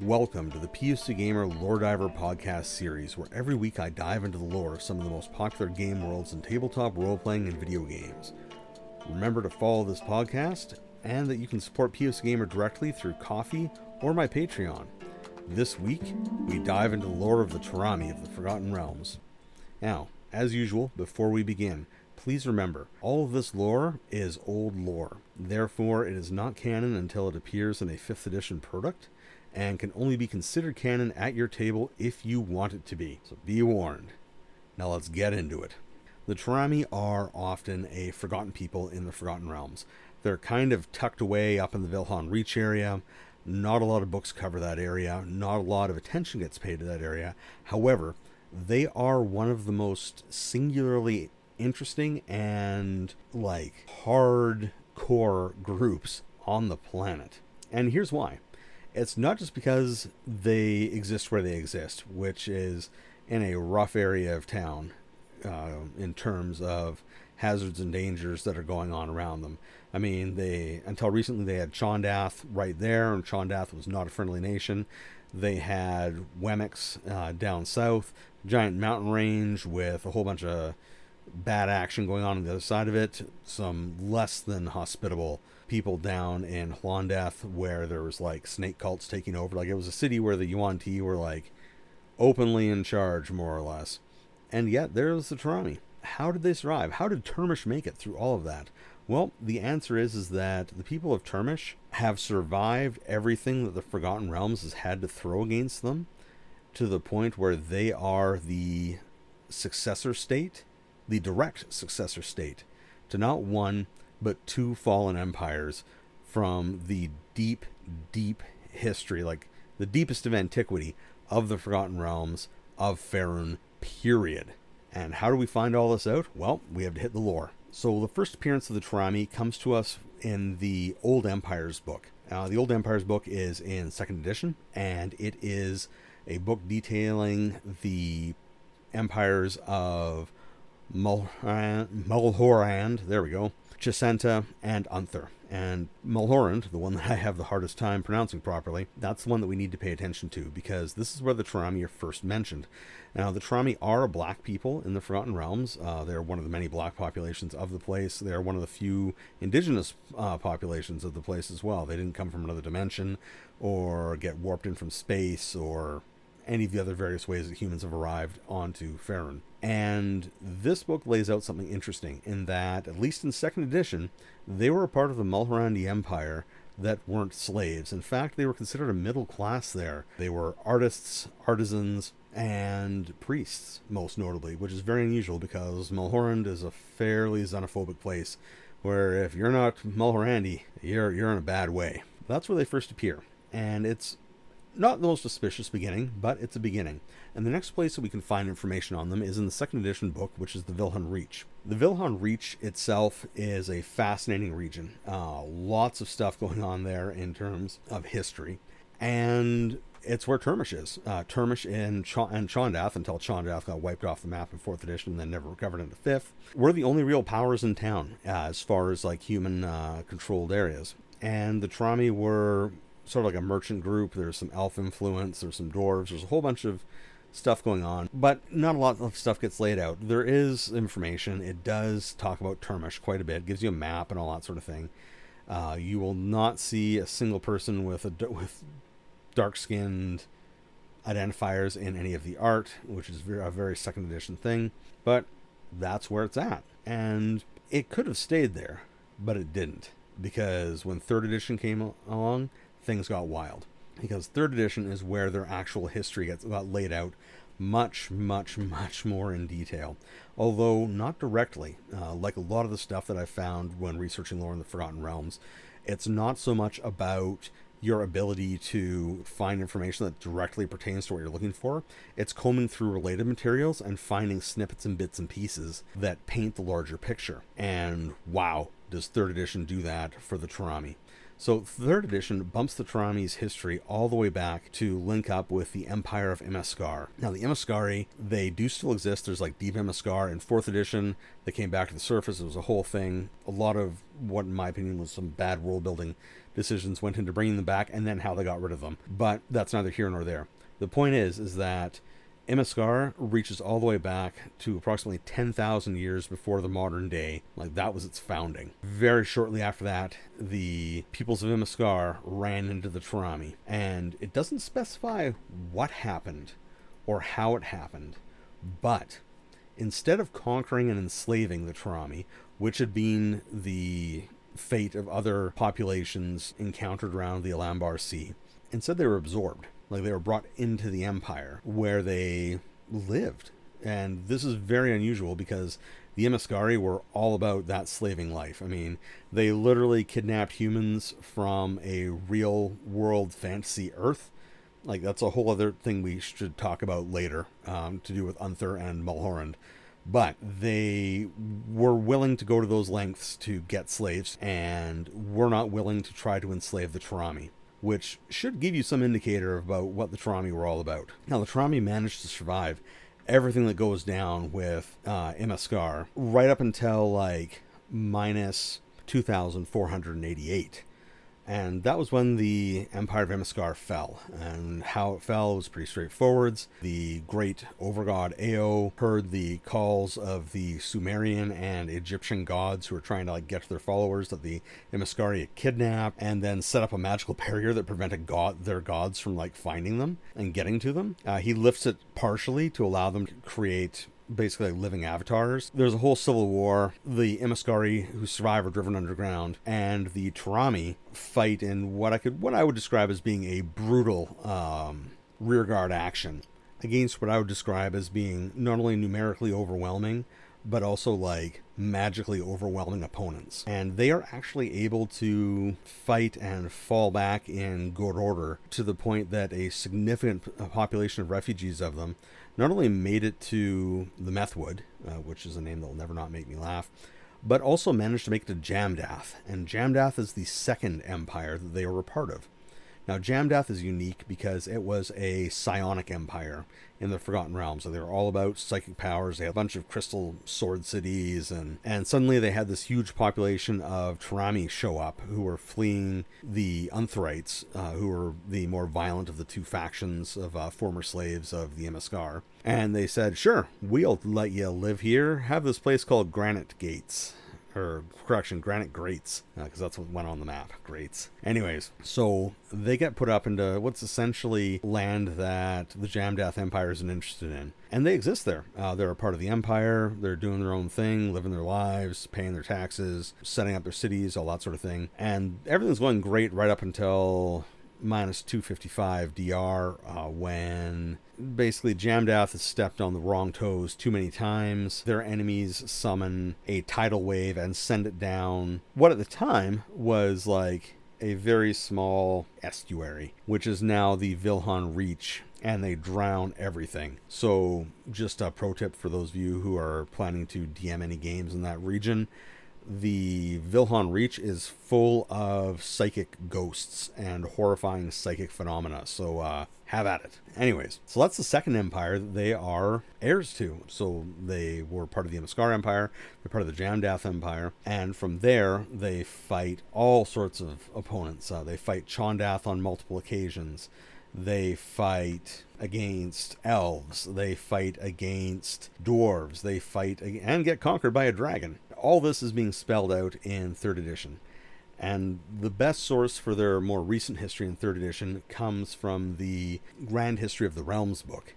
Welcome to the POC Gamer Lore Diver podcast series, where every week I dive into the lore of some of the most popular game worlds in tabletop role playing and video games. Remember to follow this podcast and that you can support POC Gamer directly through Ko-fi or my Patreon. This week, we dive into the lore of the Turami of the Forgotten Realms. Now, as usual, before we begin, please remember all of this lore is old lore. Therefore, it is not canon until it appears in a 5th edition product and can only be considered canon at your table if you want it to be. So be warned. Now let's get into it. The Turami are often a forgotten people in the Forgotten Realms. They're kind of tucked away up in the Vilhon Reach area. Not a lot of books cover that area. Not a lot of attention gets paid to that area. However, they are one of the most singularly interesting and like hardcore groups on the planet. And here's why it's not just because they exist where they exist, which is in a rough area of town uh, in terms of hazards and dangers that are going on around them. I mean, they until recently they had Chondath right there, and Chondath was not a friendly nation. They had Wemix uh, down south, giant mountain range with a whole bunch of bad action going on on the other side of it. Some less than hospitable people down in Hlondath where there was like snake cults taking over. Like it was a city where the Yuan Ti were like openly in charge, more or less. And yet there was the Turami. How did they survive? How did Turmish make it through all of that? Well, the answer is is that the people of Turmish have survived everything that the Forgotten Realms has had to throw against them to the point where they are the successor state, the direct successor state to not one but two fallen empires from the deep, deep history, like the deepest of antiquity of the Forgotten Realms of Faerun, period. And how do we find all this out? Well, we have to hit the lore. So the first appearance of the Turami comes to us in the Old Empires book. Uh, the Old Empires book is in second edition, and it is a book detailing the empires of Mulhorand, there we go, Chessenta, and Unther. And Mulhorand, the one that I have the hardest time pronouncing properly, that's the one that we need to pay attention to because this is where the Turami are first mentioned. Now, the Turami are a black people in the Forgotten Realms. Uh, they're one of the many black populations of the place. They're one of the few indigenous uh, populations of the place as well. They didn't come from another dimension or get warped in from space or any of the other various ways that humans have arrived onto Faerun. And this book lays out something interesting in that, at least in second edition, they were a part of the Mulhorandi Empire that weren't slaves. In fact, they were considered a middle class there. They were artists, artisans, and priests, most notably, which is very unusual because Mulhorand is a fairly xenophobic place where if you're not Mulhorandi, you're, you're in a bad way. That's where they first appear. And it's not the most auspicious beginning, but it's a beginning. And the next place that we can find information on them is in the second edition book, which is the Vilhon Reach. The Vilhon Reach itself is a fascinating region. Uh, lots of stuff going on there in terms of history. And it's where Turmish is. Uh, Turmish and, Ch- and Chondath, until Chondath got wiped off the map in fourth edition and then never recovered into fifth, were the only real powers in town uh, as far as like human uh, controlled areas. And the Turami were sort of like a merchant group. There's some elf influence. There's some dwarves. There's a whole bunch of stuff going on, but not a lot of stuff gets laid out. There is information. It does talk about Turmish quite a bit. It gives you a map and all that sort of thing. Uh, you will not see a single person with a with dark skinned identifiers in any of the art, which is a very second edition thing. But that's where it's at, and it could have stayed there, but it didn't because when third edition came along, things got wild because third edition is where their actual history gets got laid out much, much, much more in detail. Although not directly, uh, like a lot of the stuff that I found when researching lore in the Forgotten Realms, it's not so much about your ability to find information that directly pertains to what you're looking for. It's combing through related materials and finding snippets and bits and pieces that paint the larger picture. And wow, does third edition do that for the Turami? So, third edition bumps the Turami's history all the way back to link up with the Empire of Imaskar. Now, the Imaskari, they do still exist. There's like Deep Imaskar in fourth edition. They came back to the surface. It was a whole thing. A lot of what, in my opinion, was some bad world building decisions went into bringing them back and then how they got rid of them. But that's neither here nor there. The point is, is that Imaskar reaches all the way back to approximately 10,000 years before the modern day. Like that was its founding. Very shortly after that, the peoples of Imaskar ran into the Turami. And it doesn't specify what happened or how it happened, but instead of conquering and enslaving the Turami, which had been the fate of other populations encountered around the Alamber Sea, instead they were absorbed like they were brought into the empire where they lived. And this is very unusual because the Imaskari were all about that slaving life. I mean, they literally kidnapped humans from a real world fantasy Earth. Like, that's a whole other thing we should talk about later um, to do with Unther and Mulhorand. But they were willing to go to those lengths to get slaves and were not willing to try to enslave the Turami which should give you some indicator about what the Turami were all about. Now, the Turami managed to survive everything that goes down with uh, Imaskar right up until like minus 2,488 and that was when the Empire of Imaskar fell. And how it fell was pretty straightforward. The great overgod Ao heard the calls of the Sumerian and Egyptian gods who were trying to like get to their followers that the Imaskari had kidnapped, and then set up a magical barrier that prevented god their gods from like finding them and getting to them. Uh, he lifts it partially to allow them to create basically like living avatars. There's a whole civil war. The Imaskari who survive are driven underground, and the Turami fight in what I could what I would describe as being a brutal um, rearguard action against what I would describe as being not only numerically overwhelming, but also like magically overwhelming opponents. And they are actually able to fight and fall back in good order to the point that a significant population of refugees of them not only made it to the Methwood, uh, which is a name that will never not make me laugh, but also managed to make it to Jamdath. And Jamdath is the second empire that they were a part of. Now, Jamdath is unique because it was a psionic empire in the Forgotten Realms. So they were all about psychic powers. They had a bunch of crystal sword cities, and, and suddenly they had this huge population of Turami show up who were fleeing the Untherites, uh, who were the more violent of the two factions of uh, former slaves of the Imaskar. And they said, Sure, we'll let you live here. Have this place called Granite Gates or correction, granite grates, because uh, that's what went on the map. Grates. Anyways, so they get put up into what's essentially land that the Jamdath Empire isn't interested in, and they exist there. Uh, they're a part of the empire. They're doing their own thing, living their lives, paying their taxes, setting up their cities, all that sort of thing, and everything's going great right up until minus 255 DR uh, when basically Jamdath has stepped on the wrong toes too many times. Their enemies summon a tidal wave and send it down what at the time was like a very small estuary, which is now the Vilhon Reach, and they drown everything. So, just a pro tip for those of you who are planning to DM any games in that region the Vilhon Reach is full of psychic ghosts and horrifying psychic phenomena. So uh, have at it. Anyways, so that's the second empire that they are heirs to. So they were part of the Imaskar Empire, they're part of the Jamdath Empire, and from there they fight all sorts of opponents. Uh, they fight Chondath on multiple occasions. They fight against elves. They fight against dwarves. They fight and get conquered by a dragon all this is being spelled out in third edition. And the best source for their more recent history in third edition comes from the Grand History of the Realms book,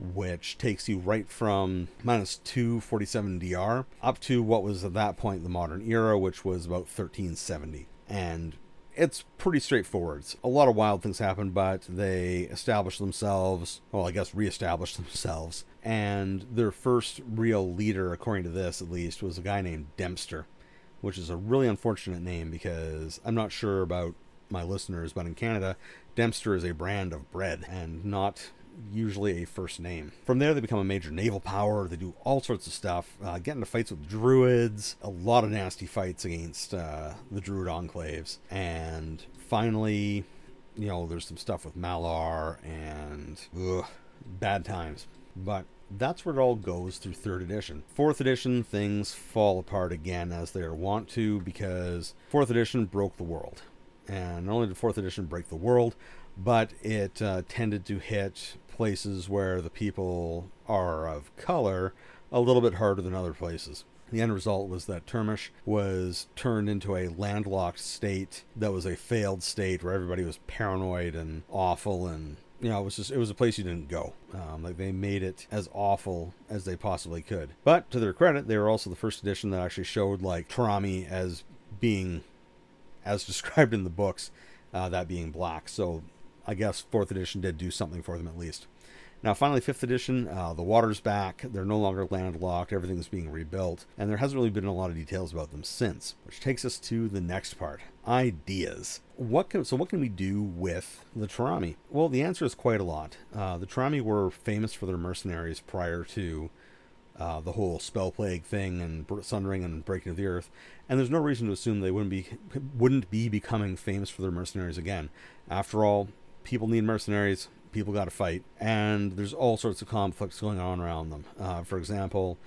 which takes you right from minus 247 DR up to what was at that point the modern era, which was about 1370. And it's pretty straightforward. A lot of wild things happen, but they establish themselves, well, I guess reestablish themselves. And their first real leader, according to this at least, was a guy named Dempster, which is a really unfortunate name because I'm not sure about my listeners, but in Canada, Dempster is a brand of bread and not usually a first name. From there, they become a major naval power. They do all sorts of stuff, uh, get into fights with druids, a lot of nasty fights against uh, the druid enclaves, and finally, you know, there's some stuff with Malar and ugh, bad times. But that's where it all goes through third edition. Fourth edition, things fall apart again as they are wont to because fourth edition broke the world. And not only did fourth edition break the world, but it uh, tended to hit places where the people are of color a little bit harder than other places. The end result was that Turmish was turned into a landlocked state that was a failed state where everybody was paranoid and awful and you know, it was just it was a place you didn't go. Um, like they made it as awful as they possibly could. But to their credit, they were also the first edition that actually showed like Turami as being, as described in the books, uh, that being black. So I guess fourth edition did do something for them at least. Now, finally, fifth edition, uh, the water's back. They're no longer landlocked. Everything's being rebuilt. And there hasn't really been a lot of details about them since, which takes us to the next part ideas. What can, so, what can we do with the Turami? Well, the answer is quite a lot. Uh, the Turami were famous for their mercenaries prior to uh, the whole spell plague thing and sundering and breaking of the earth, and there's no reason to assume they wouldn't be wouldn't be becoming famous for their mercenaries again. After all, people need mercenaries people got to fight, and there's all sorts of conflicts going on around them. Uh, for example,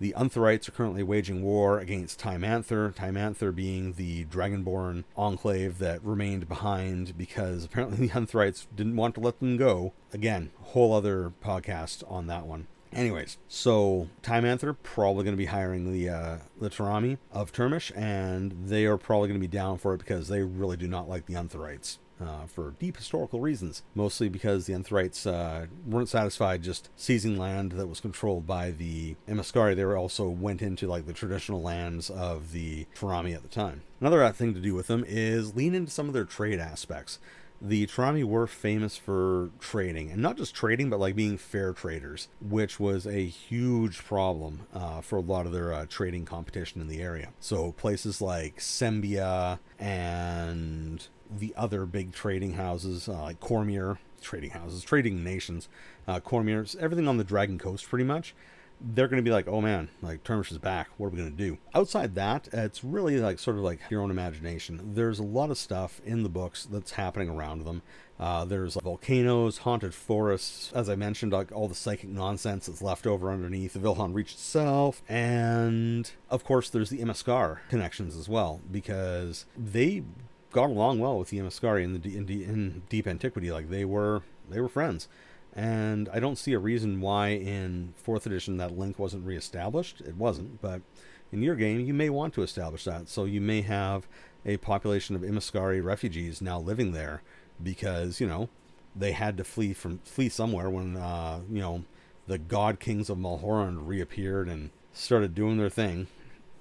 the Untherites are currently waging war against Tymanther, Tymanther being the Dragonborn enclave that remained behind because apparently the Untherites didn't want to let them go. Again, whole other podcast on that one. Anyways, so Tymanther probably going to be hiring the uh, the Turami of Turmish, and they are probably going to be down for it because they really do not like the Untherites uh, for deep historical reasons, mostly because the Untherites uh, weren't satisfied just seizing land that was controlled by the Imaskari. They also went into like the traditional lands of the Turami at the time. Another thing to do with them is lean into some of their trade aspects the Turami were famous for trading, and not just trading, but like being fair traders, which was a huge problem uh, for a lot of their uh, trading competition in the area. So places like Sembia and the other big trading houses uh, like Cormyr, trading houses, trading nations, uh, Cormyr, everything on the Dragon Coast pretty much. They're going to be like, oh man, like Turmish is back. What are we going to do? Outside that, it's really like sort of like your own imagination. There's a lot of stuff in the books that's happening around them. Uh, there's like, volcanoes, haunted forests, as I mentioned, like all the psychic nonsense that's left over underneath the Vilhon Reach itself, and of course there's the Imaskar connections as well because they got along well with the Imaskari in the in, in deep antiquity. Like they were they were friends, and I don't see a reason why in fourth edition that link wasn't reestablished. It wasn't, but in your game you may want to establish that. So you may have a population of Imaskari refugees now living there because you know they had to flee from flee somewhere when uh, you know the god kings of Mulhorand reappeared and started doing their thing,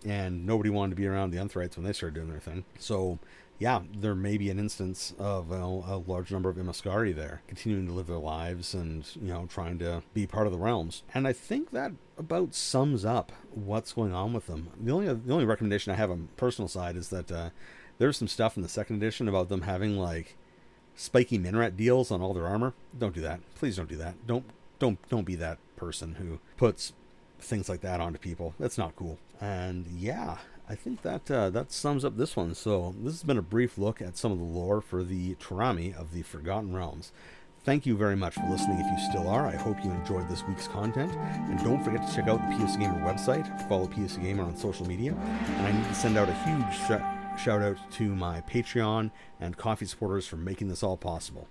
and nobody wanted to be around the Untherites when they started doing their thing. So yeah, there may be an instance of a large number of Imaskari there, continuing to live their lives and, you know, trying to be part of the realms. And I think that about sums up what's going on with them. The only the only recommendation I have on personal side is that uh, there's some stuff in the second edition about them having like spiky Minret deals on all their armor. Don't do that. Please don't do that. Don't don't don't be that person who puts things like that onto people. That's not cool. And yeah, I think that uh, that sums up this one. So this has been a brief look at some of the lore for the Turami of the Forgotten Realms. Thank you very much for listening if you still are. I hope you enjoyed this week's content. And don't forget to check out the POC Gamer website, follow POC Gamer on social media. And I need to send out a huge sh- shout out to my Patreon and Ko-fi supporters for making this all possible.